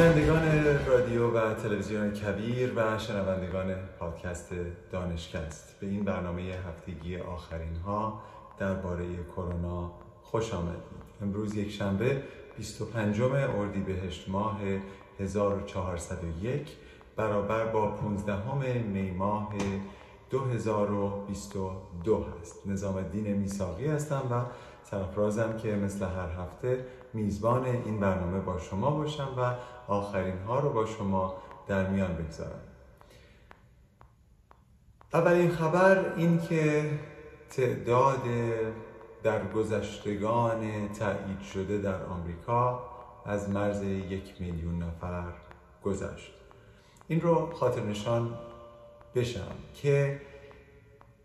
بینندگان رادیو و تلویزیون کبیر و شنوندگان پادکست دانشکست. به این برنامه هفتگی آخرین ها درباره کرونا خوش آمدید. امروز یک شنبه 25 اردیبهشت ماه 1401 برابر با 15 می ماه 2022 هست. نظام الدین میساقی هستم و سرفرازم که مثل هر هفته میزبان این برنامه با شما باشم و آخرین ها رو با شما در میان بگذارم. اولین خبر این که تعداد در گذشتگان تایید شده در آمریکا از مرز یک میلیون نفر گذشت. این رو خاطر نشان بشم که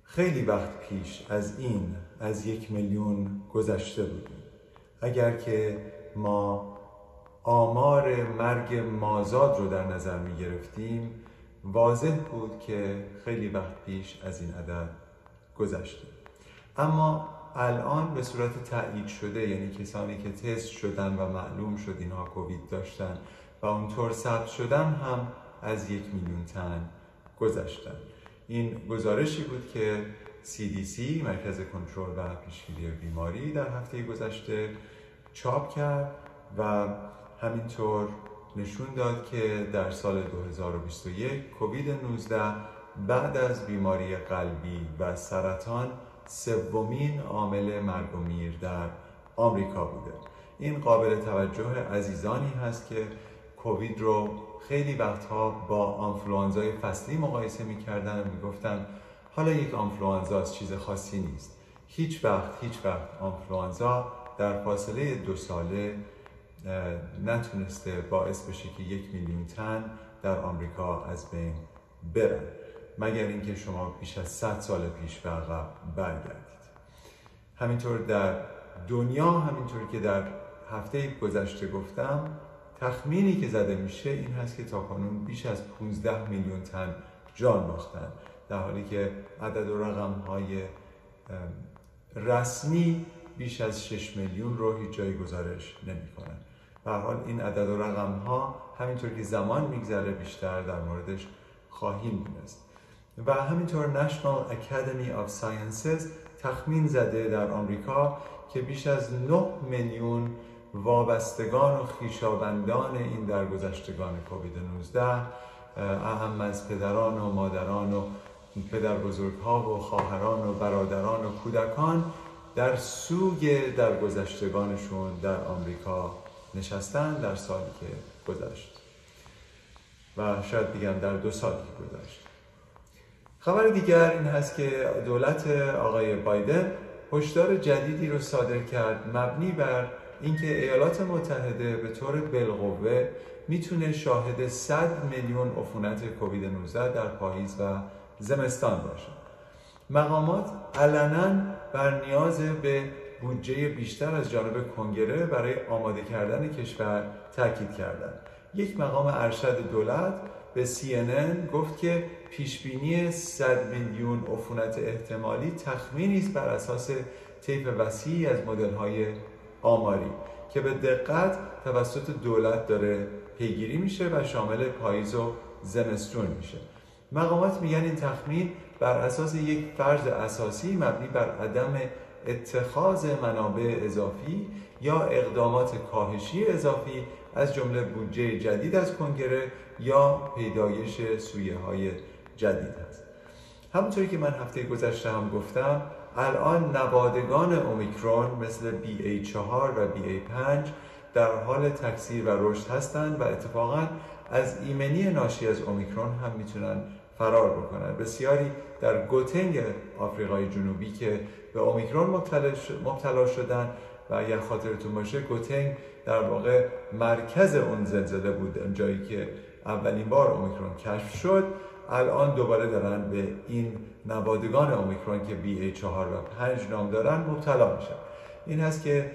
خیلی وقت پیش از این از یک میلیون گذشته بودیم. اگر که ما آمار مرگ مازاد رو در نظر می گرفتیم. واضح بود که خیلی وقت پیش از این عدد گذشته. اما الان به صورت تایید شده یعنی کسانی که تست شدن و معلوم شد اینها کووید داشتن و اونطور ثبت شدن هم از یک میلیون تن گذشتن. این گزارشی بود که CDC مرکز کنترل و پیشگیری بیماری در هفته گذشته چاپ کرد و همینطور نشون داد که در سال 2021 کووید 19 بعد از بیماری قلبی و سرطان سومین عامل مرگ و میر در آمریکا بوده. این قابل توجه عزیزانی هست که کووید رو خیلی وقتها با آنفلوانزای فصلی مقایسه می‌کردن و می‌گفتن حالا یک آنفلوانزا از چیز خاصی نیست. هیچ وقت هیچ وقت آنفلوانزا در فاصله دو ساله نتونسته باعث بشه که یک میلیون تن در آمریکا از بین برن. مگر اینکه شما بیش از 100 سال پیش به عقب برگردید. همینطور در دنیا همینطور که در هفته گذشته گفتم تخمینی که زده میشه این هست که تا کنون بیش از 15 میلیون تن جان باختن. در حالی که عدد و رقم های رسمی بیش از 6 میلیون رو هیچ جایی گزارش نمی کنن. به حال این عدد و رقم ها همینطور که زمان میگذره بیشتر در موردش خواهیم دونست. و همینطور National Academy of Sciences تخمین زده در آمریکا که بیش از 9 میلیون وابستگان و خیشاوندان این درگذشتگان کووید 19 اهم از پدران و مادران و پدر بزرگ ها و خواهران و برادران و کودکان در سوگ درگذشتگانشون در آمریکا نشستن در سالی که گذشت. و شاید بگم در دو سالی که گذشت. خبر دیگر این هست که دولت آقای بایدن هشدار جدیدی رو صادر کرد مبنی بر اینکه ایالات متحده به طور بالقوه می‌تونه شاهد 100 میلیون عفونت کووید 19 در پاییز و زمستان باشه. مقامات علنا بر نیاز به بودجه بیشتر از جانب کنگره برای آماده کردن کشور تاکید کردند. یک مقام ارشد دولت به CNN گفت که پیشبینی 100 میلیون عفونت احتمالی تخمینی است بر اساس طیف وسیعی از مدل آماری که به دقت توسط دولت داره پیگیری میشه و شامل پاییز و زمستون میشه. مقامات میگن این تخمین بر اساس یک فرض اساسی مبنی بر عدم اتخاذ منابع اضافی یا اقدامات کاهشی اضافی از جمله بودجه جدید از کنگره یا پیدایش سویه های جدید است. همونطوری که من هفته گذشته هم گفتم الان نوادگان اومیکرون مثل BA4 و BA5 در حال تکثیر و رشد هستند و اتفاقا از ایمنی ناشی از اومیکرون هم می‌تونن فرار بکنن. بسیاری در گوتنگ آفریقای جنوبی که به اومیکرون مبتلا شدن و اگر خاطرتون باشه گوتنگ در واقع مرکز اون زلزله بود جایی که اولین بار اومیکرون کشف شد. الان دوباره دارن به این نوادگان اومیکرون که BA4 و 5 نام دارن مبتلا میشن. این هست که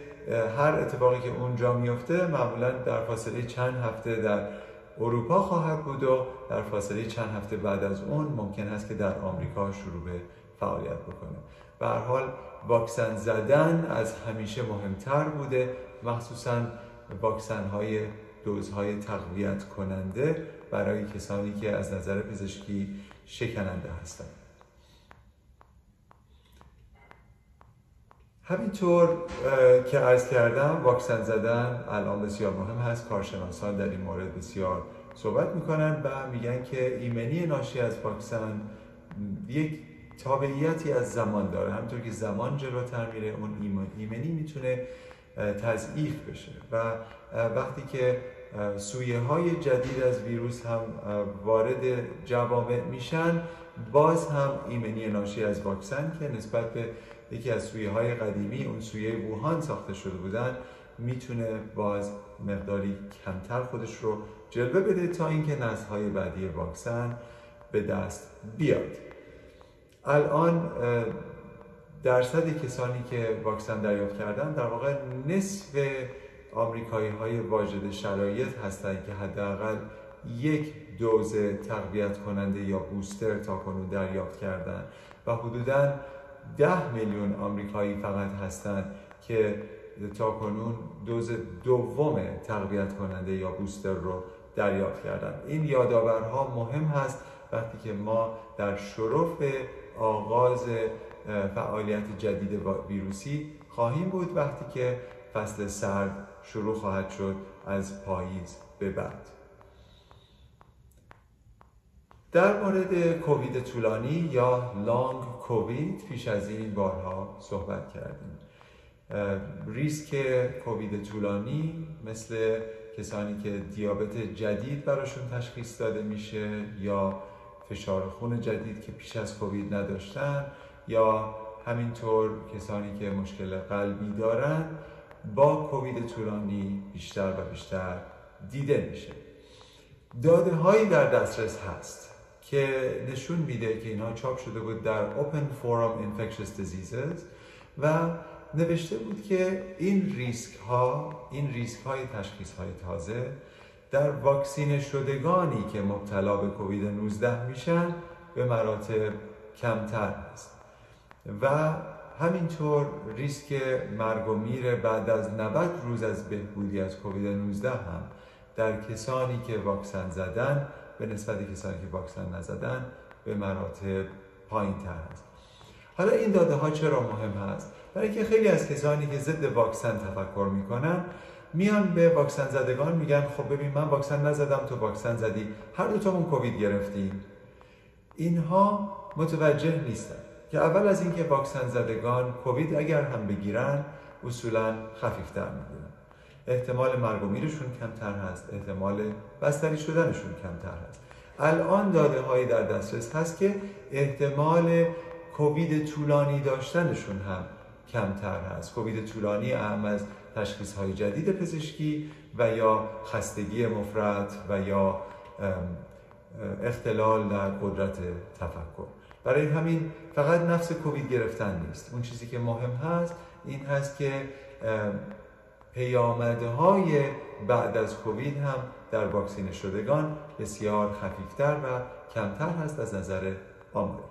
هر اتفاقی که اونجا میفته معمولا در فاصله چند هفته در اروپا خواهد بود و در فاصله چند هفته بعد از اون ممکن است که در آمریکا شروع به فعالیت بکنه. به حال واکسن زدن از همیشه مهمتر بوده. مخصوصا واکسن های دوزهای تقویت کننده برای کسانی که از نظر پزشکی شکننده هستند. همینطور که عرض کردم واکسن زدن الان بسیار مهم هست. کارشناسان در این مورد بسیار صحبت می‌کنن و میگن که ایمنی ناشی از واکسن یک تابعیتی از زمان داره. همینطور که زمان جلوتر میره اون ایمنی می‌تونه تضعیف بشه. و وقتی که سویه های جدید از ویروس هم وارد جوامع میشن باز هم ایمنی ناشی از واکسن که نسبت به یکی از سویه های قدیمی اون سویه ووهان ساخته شده بودن می‌تونه باز مقداری کمتر خودش رو جلوه بده تا اینکه نسل های بعدی واکسن به دست بیاد. الان درصد کسانی که واکسن دریافت کردن در واقع نصف آمریکایی های واجد شرایط هستند که حداقل یک دوز تقویت کننده یا بوستر تا کنون دریافت کردن و حدوداً ده میلیون آمریکایی فقط هستند که تا کنون دوز دوم تقویت کننده یا بوستر رو دریافت کردن این یادآورها مهم هست وقتی که ما در شرف آغاز فعالیت جدید ویروسی خواهیم بود وقتی که فصل سرد شروع خواهد شد از پاییز به بعد. در مورد کووید طولانی یا لانگ کووید پیش از این بارها صحبت کردیم. ریسک کووید طولانی مثل کسانی که دیابت جدید براشون تشخیص داده میشه یا فشار خون جدید که پیش از کووید نداشتن یا همینطور کسانی که مشکل قلبی دارن با کووید طولانی بیشتر و بیشتر دیده میشه. داده هایی در دسترس هست. که نشون میده که اینها چاپ شده بود در Open Forum Infectious Diseases و نوشته بود که این ریسک ها این ریسک های تشخیص های تازه در واکسین شدگانی که مبتلا به کووید 19 میشن به مراتب کمتر است و همینطور ریسک مرگ و میر بعد از 90 روز از بهبودی از کووید 19 هم در کسانی که واکسن زدن به نسبت کسانی که واکسن نزدن به مراتب پایین تر هست. حالا این داده ها چرا مهم هست؟ برای اینکه خیلی از کسانی که ضد واکسن تفکر می‌کنن میان به واکسن زدگان میگن خب ببین من واکسن نزدم تو واکسن زدی. هر دو تامون کووید گرفتیم اینها متوجه نیستن که اول از اینکه واکسن زدگان کووید اگر هم بگیرن اصولا خفیفتر می‌گیرن احتمال مرگ و میرشون کمتر هست احتمال بستری شدنشون کمتر هست. الان داده هایی در دسترس هست که احتمال کووید طولانی داشتنشون هم کمتر هست. کووید طولانی اهم از تشخیص های جدید پزشکی و یا خستگی مفرد و یا اختلال در قدرت تفکر. برای همین فقط نفس کووید گرفتن نیست. اون چیزی که مهم هست این هست که پیامدهای بعد از کووید هم در واکسین شدگان بسیار خفیفتر و کمتر هست از نظر آمار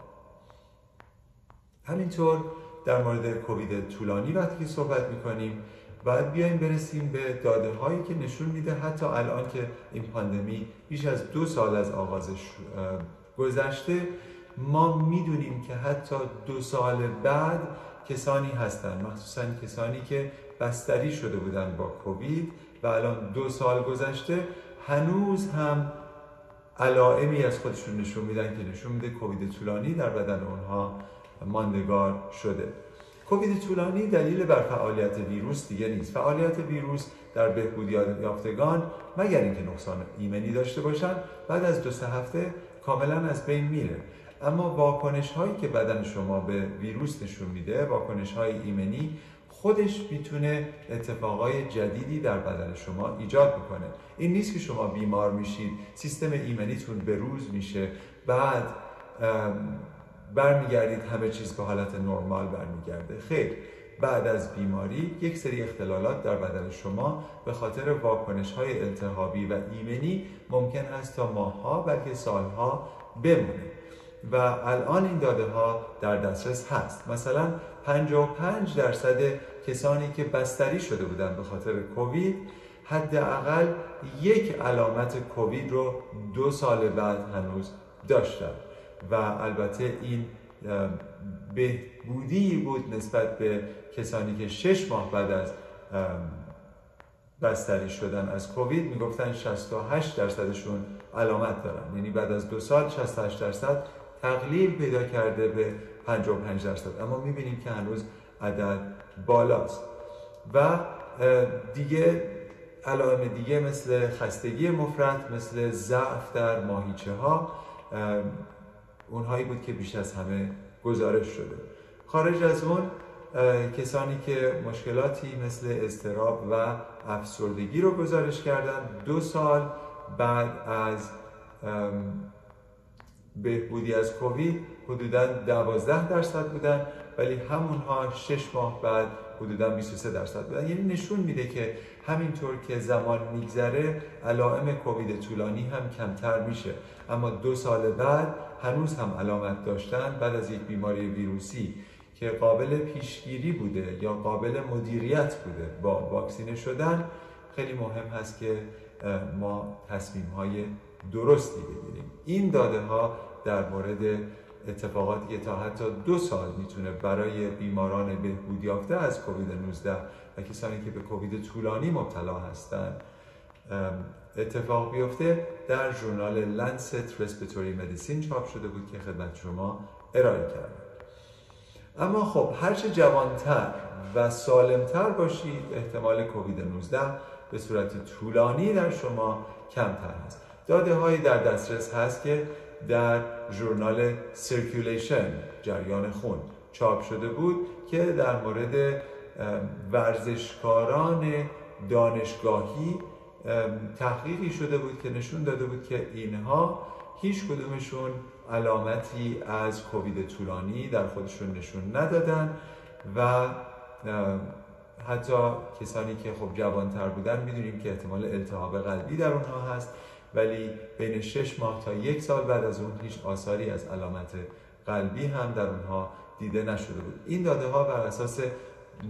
همینطور در مورد کووید طولانی وقتی صحبت می‌کنیم باید بیایم برسیم به داده هایی که نشون میده حتی الان که این پاندمی بیش از دو سال از آغازش گذشته ما می‌دونیم که حتی دو سال بعد کسانی هستند مخصوصا کسانی که بستری شده بودن با کووید و الان دو سال گذشته هنوز هم علائمی از خودشون نشون میدن که نشون میده کووید طولانی در بدن اونها ماندگار شده. کووید طولانی دلیل بر فعالیت ویروس دیگه نیست. فعالیت ویروس در بهبودی یافتگان مگر اینکه نقصان ایمنی داشته باشن بعد از دو سه هفته کاملا از بین میره. اما واکنش هایی که بدن شما به ویروس نشون میده واکنش های ایمنی خودش می‌تونه اتفاقای جدیدی در بدن شما ایجاد بکنه. این نیست که شما بیمار میشید سیستم ایمنیتون به روز میشه بعد برمیگردید همه چیز به حالت نرمال برمیگرده. خیر بعد از بیماری یک سری اختلالات در بدن شما به خاطر واکنش های التهابی و ایمنی ممکن است تا ماهها بلکه سالها بمونه. و الان این داده ها در دسترس هست. مثلا 55 درصد کسانی که بستری شده بودند به خاطر کووید حداقل یک علامت کووید رو دو سال بعد هنوز داشتن. و البته این بهبودی بود نسبت به کسانی که شش ماه بعد از بستری شدن از کووید. می‌گفتن 68 درصدشون علامت دارن. یعنی بعد از دو سال 68 درصد تقلیل پیدا کرده به 55 درصد. اما می‌بینیم که هنوز عدد بالاست. و دیگه علائم دیگه مثل خستگی مفرد مثل ضعف در ماهیچه ها اونهایی بود که بیش از همه گزارش شده. خارج از اون کسانی که مشکلاتی مثل استراب و افسردگی رو گزارش کردن دو سال بعد از بهبودی از کووید حدودا 12 درصد بودن ولی همونها 6 ماه بعد حدودا 23 درصد بودن. یعنی نشون میده که همینطور که زمان میگذره علائم کووید طولانی هم کمتر میشه. اما دو سال بعد هنوز هم علامت داشتن بعد از یک بیماری ویروسی که قابل پیشگیری بوده یا قابل مدیریت بوده با واکسینه شدن خیلی مهم هست که ما تصمیم های درستی بگیریم این داده ها در مورد اتفاقاتی که تا حتی دو سال می‌تونه برای بیماران بهبود یافته از کووید 19 و کسانی که به کووید طولانی مبتلا هستند اتفاق بیفته. در ژورنال لنست رسپیتوری مدیسین چاپ شده بود که خدمت شما ارائه کردم. اما خب هرچه جوانتر و سالمتر باشید احتمال کووید 19 به صورت طولانی در شما کمتر هست. داده هایی در دسترس هست که در ژورنال Circulation جریان خون چاپ شده بود که در مورد ورزشکاران دانشگاهی تحقیقی شده بود که نشون داده بود که اینها هیچ کدومشون علامتی از کووید طولانی در خودشون نشون ندادن و حتی کسانی که خب جوانتر بودن می‌دونیم که احتمال التهاب قلبی در اونها هست. ولی بین 6 ماه تا یک سال بعد از اون هیچ آثاری از علامت قلبی هم در اونها دیده نشده بود. این داده ها بر اساس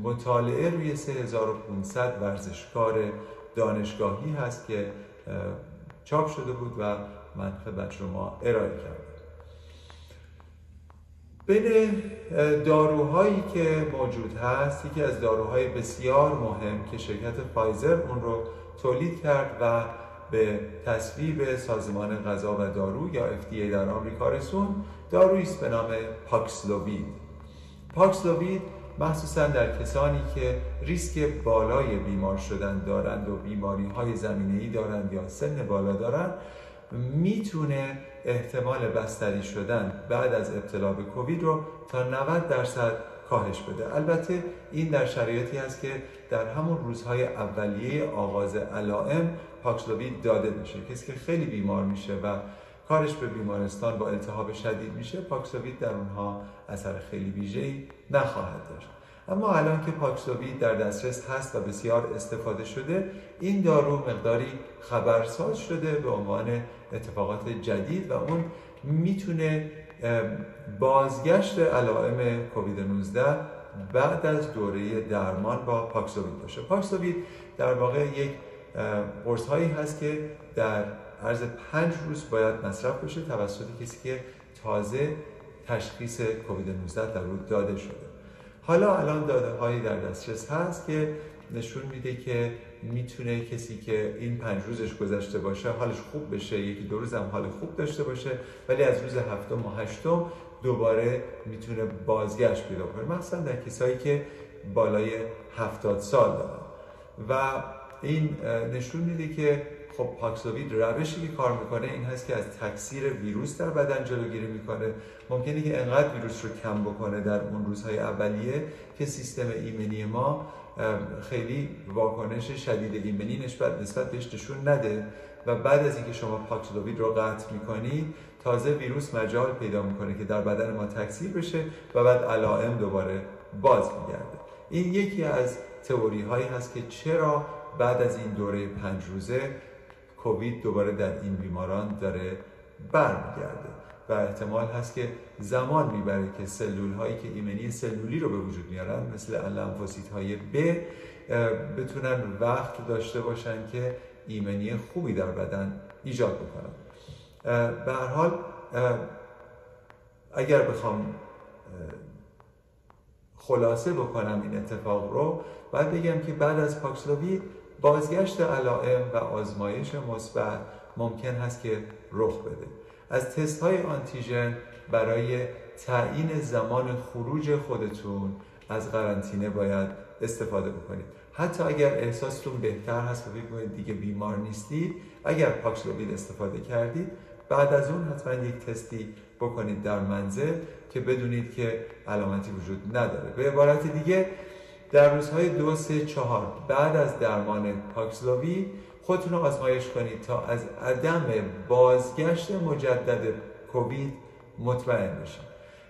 مطالعه روی 3500 ورزشکار دانشگاهی هست که چاپ شده بود و من خدمت شما ارائه کردم بین داروهایی که موجود هست یکی از داروهای بسیار مهم که شرکت فایزر اون رو تولید کرد و به تصویب سازمان غذا و دارو یا FDA در آمریکا رسون دارویی است به نام پاکسلووید. پاکسلووید مخصوصا در کسانی که ریسک بالای بیمار شدن دارند و بیماری های زمینه ای دارند یا سن بالا دارند می‌تونه احتمال بستری شدن بعد از ابتلا به کووید رو تا 90 درصد کاهش بده. البته این در شرایطی هست که در همون روزهای اولیه آغاز علائم پاکسلووید داده میشه. کسی که خیلی بیمار میشه و کارش به بیمارستان با التهاب شدید میشه پاکسلووید در اونها اثر خیلی ویژه‌ای نخواهد داشت. اما الان که پاکسلووید در دسترس هست و بسیار استفاده شده این دارو مقداری خبرساز شده به عنوان اتفاقات جدید و اون می‌تونه بازگشت علائم کووید 19 بعد از دوره درمان با پاکسلووید باشه. پاکسلووید در واقع یک قرص هایی هست که در عرض پنج روز باید مصرف بشه توسط کسی که تازه تشخیص کووید 19 در رو داده شده. حالا الان داده هایی در دسترس هست که نشون میده که می‌تونه کسی که این پنج روزش گذشته باشه حالش خوب بشه یکی دو روز هم حال خوب داشته باشه ولی از روز هفتم و هشتم دوباره می‌تونه بازگشت پیدا کنه. مثلا در کسایی که بالای هفتاد سال دارن. و این نشون میده که خب پاکسووید روشی که کار می‌کنه این هست که از تکثیر ویروس در بدن جلوگیری می‌کنه. ممکنه که انقدر ویروس رو کم بکنه در اون روزهای اولیه که سیستم ایمنی ما خیلی واکنش شدید ایمنی نسبت نسبت بهش نشون نده و بعد از اینکه شما پاکسلووید رو قطع می‌کنی تازه ویروس مجال پیدا می‌کنه که در بدن ما تکثیر بشه و بعد علائم دوباره باز میگرده. این یکی از تئوری هایی هست که چرا بعد از این دوره پنج روزه کووید دوباره در این بیماران داره برمیگرده و احتمال هست که زمان می‌بره که سلول هایی که ایمنی سلولی رو به وجود میارن مثل لنفوسیت های ب بتونن وقت داشته باشن که ایمنی خوبی در بدن ایجاد بکنن. به هر حال اگر بخوام خلاصه بکنم این اتفاق رو باید بگم که بعد از پاکسلووی بازگشت علائم و آزمایش مثبت ممکن هست که رخ بده. از تست های آنتیژن برای تعیین زمان خروج خودتون از قرنطینه باید استفاده بکنید. حتی اگر احساستون بهتر هست و بگوید دیگه بیمار نیستید اگر پاکسلووید استفاده کردید بعد از اون حتما یک تستی بکنید در منزل که بدونید که علامتی وجود نداره. به عبارت دیگه در روزهای دو سه چهار بعد از درمان پاکسلووی خودتون رو آزمایش کنید تا از عدم بازگشت مجدد کووید مطمئن بشید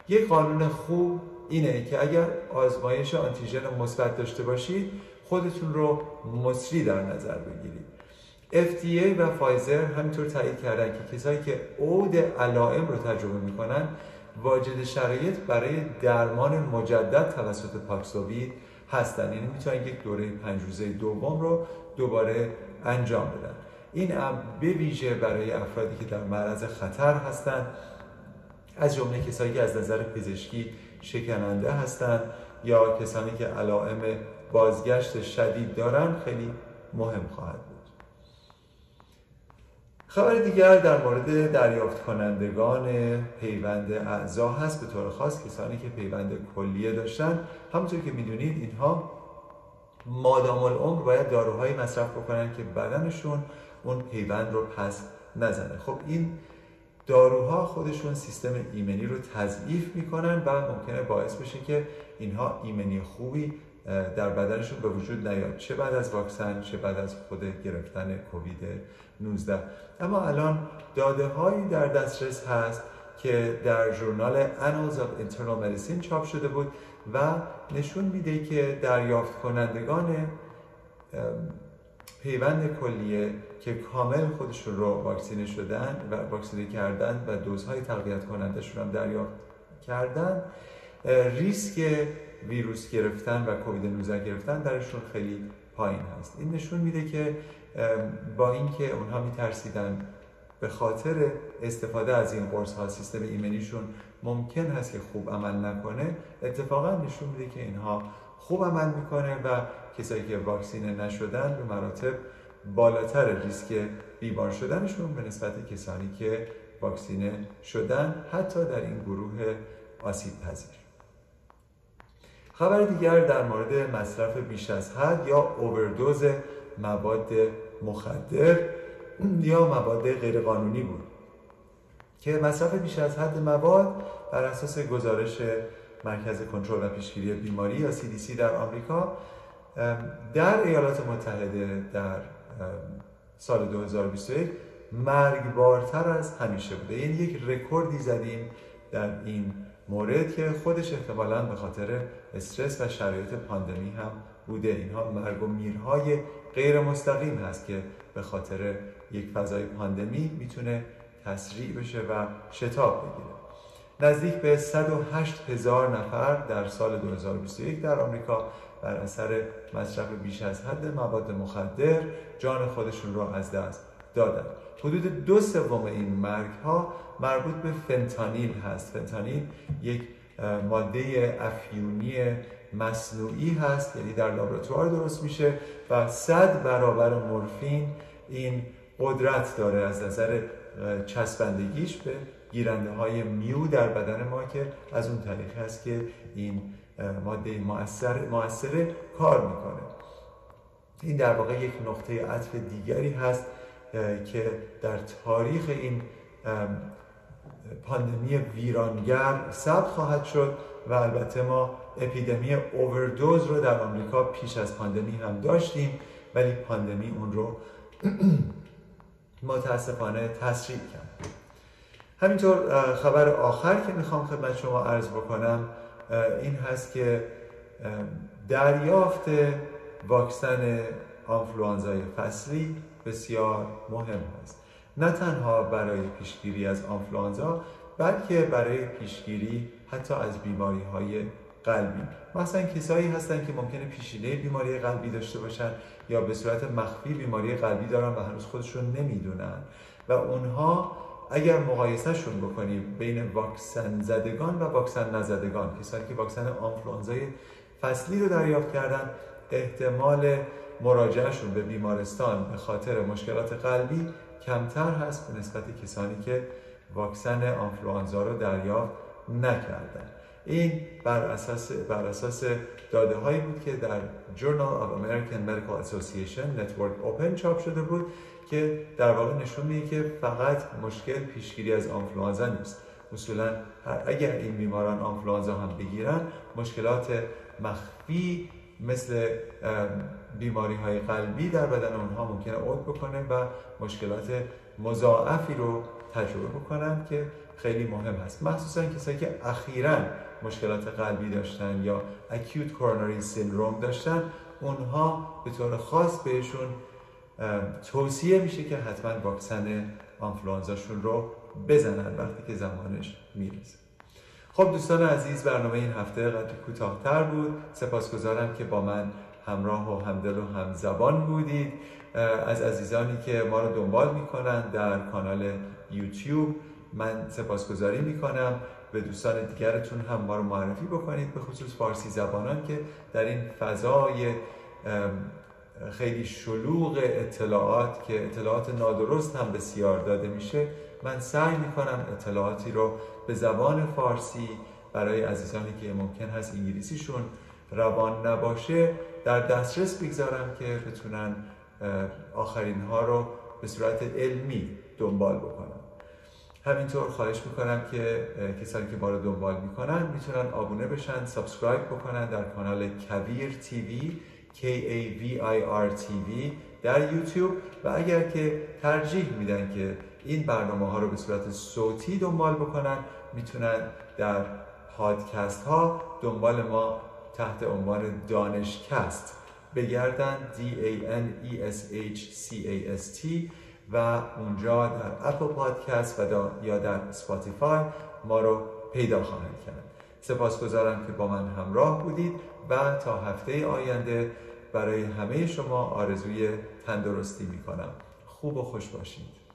یک قانون خوب اینه که اگر آزمایش آنتیژن مثبت داشته باشید خودتون رو مصری در نظر بگیرید. FDA و فایزر همینطور تایید کردن که کسایی که عود علائم رو تجربه می‌کنن واجد شرایط برای درمان مجدد توسط پاکسووید هستن. یعنی می‌تونن یک دوره پنج روزه دوم رو دوباره انجام بدن. این به ویژه برای افرادی که در معرض خطر هستند از جمله کسایی که از نظر پزشکی شکننده هستند یا کسانی که علائم بازگشت شدید دارن خیلی مهم خواهد خبر دیگر در مورد دریافت کنندگان پیوند اعضا هست. به طور خاص کسانی که پیوند کلیه داشتن. همونطور که می‌دونید اینها مادام العمر باید داروهایی مصرف بکنن که بدنشون اون پیوند رو پس نزنه. خب این داروها خودشون سیستم ایمنی رو تضعیف می‌کنن و ممکنه باعث بشه که اینها ایمنی خوبی در بدنشون به وجود نیاد. چه بعد از واکسن چه بعد از خود گرفتن کووید 19 اما الان داده هایی در دسترس هست که در ژورنال Annals of Internal Medicine چاپ شده بود و نشون میده که دریافت کنندگان پیوند کلیه که کامل خودشون رو واکسینه شدن و واکسینه کردن و دوزهای تقویت کنندشون هم دریافت کردن ریسک ویروس گرفتن و کووید 19 گرفتن درشون خیلی پایین هست. این نشون میده که با اینکه اونها میترسیدن به خاطر استفاده از این قرص ها سیستم ایمنیشون ممکن هست که خوب عمل نکنه اتفاقا نشون میده که اینها خوب عمل می‌کنه و کسایی که واکسینه نشدن به مراتب بالاتر ریسک بیمار شدنشون به نسبت کسانی که واکسینه شدن حتی در این گروه آسیب پذیر. خبر دیگر در مورد مصرف بیش از حد یا اووردوز مواد مخدر یا مواد غیرقانونی بود که مصرف بیش از حد مواد بر اساس گزارش مرکز کنترل و پیشگیری بیماری یا CDC در آمریکا در ایالات متحده در سال 2021 مرگبارتر از همیشه بوده. یعنی یک رکوردی زدیم در این مورد که خودش احتمالا به خاطر استرس و شرایط پاندمی هم بوده. اینها مرگ و میرهای غیر مستقیم هست که به خاطر یک فضای پاندمی می‌تونه تسریع بشه و شتاب بگیره. نزدیک به 108 هزار نفر در سال 2021 در آمریکا بر اثر مصرف بیش از حد مواد مخدر جان خودشون رو از دست دادن. حدود دو سوم این مرگ ها مربوط به فنتانیل هست. فنتانیل یک ماده افیونی مصنوعی هست یعنی در لابراتوار درست میشه و صد برابر مورفین این قدرت داره از نظر چسبندگیش به گیرنده های میو در بدن ما که از اون طریق هست که این ماده مؤثر کار می‌کنه. این در واقع یک نقطه عطف دیگری هست که در تاریخ این پاندمی ویرانگر ثبت خواهد شد و البته ما اپیدمی اووردوز رو در آمریکا پیش از پاندمی هم داشتیم ولی پاندمی اون رو متاسفانه تسریع کرد. همینطور خبر آخر که می‌خوام خدمت شما عرض بکنم این هست که دریافت واکسن آنفلوانزای فصلی بسیار مهم است. نه تنها برای پیشگیری از آنفلوانزا بلکه برای پیشگیری حتی از بیماری های قلبی. مثلا کسایی هستن که ممکنه پیشینه بیماری قلبی داشته باشن یا به صورت مخفی بیماری قلبی دارن و هنوز خودشون نمی‌دونن. و اونها اگر مقایسهشون بکنیم بین واکسن زدگان و واکسن نزدگان کسانی که واکسن آنفلوانزای فصلی رو دریافت کردن احتمال مراجعهشون به بیمارستان به خاطر مشکلات قلبی کمتر هست به نسبت کسانی که واکسن آنفلوانزا رو دریافت نکردن. این بر اساس بر اساس داده هایی بود که در Journal of American Medical Association Network Open چاپ شده بود که در واقع نشون میده که فقط مشکل پیشگیری از آنفلوانزا نیست. اصولا اگر این بیماران آنفلوانزا هم بگیرن مشکلات مخفی مثل بیماری های قلبی در بدن اونها ممکنه عود بکنه و مشکلات مضاعفی رو تجربه بکنن که خیلی مهم هست. مخصوصا کسایی که اخیرا مشکلات قلبی داشتن یا acute coronary syndrome داشتن اونها به طور خاص بهشون توصیه میشه که حتما واکسن آنفلوانزاشون رو بزنن وقتی که زمانش می‌رسه. خب دوستان عزیز برنامه این هفته قدری کوتاهتر بود. سپاسگزارم که با من همراه و همدل و همزبان بودید. از عزیزانی که ما رو دنبال می‌کنن در کانال یوتیوب من سپاسگزاری می‌کنم. به دوستان دیگرتون هم ما رو معرفی بکنید به خصوص فارسی زبانان که در این فضای خیلی شلوغ اطلاعات که اطلاعات نادرست هم بسیار داده میشه من سعی می‌کنم اطلاعاتی رو به زبان فارسی برای عزیزانی که ممکن هست انگلیسیشون روان نباشه در دسترس بگذارم که بتونن آخرین ها رو به صورت علمی دنبال بکنم همینطور خواهش می‌کنم که کسانی که ما رو دنبال می‌کنن می‌تونن آبونه بشن subscribe بکنن در کانال کویر TV K A V I R TV در یوتیوب و اگر که ترجیح میدن که این برنامه ها رو به صورت صوتی دنبال بکنن. می‌تونن در پادکست ها دنبال ما تحت عنوان دانشکست بگردن. D A N E S H C A S T و اونجا در اپل پادکست و یا در Spotify ما رو پیدا خواهند کرد. سپاسگزارم که با من همراه بودید و تا هفته آینده برای همه شما آرزوی تندرستی می کنم خوب و خوش باشید.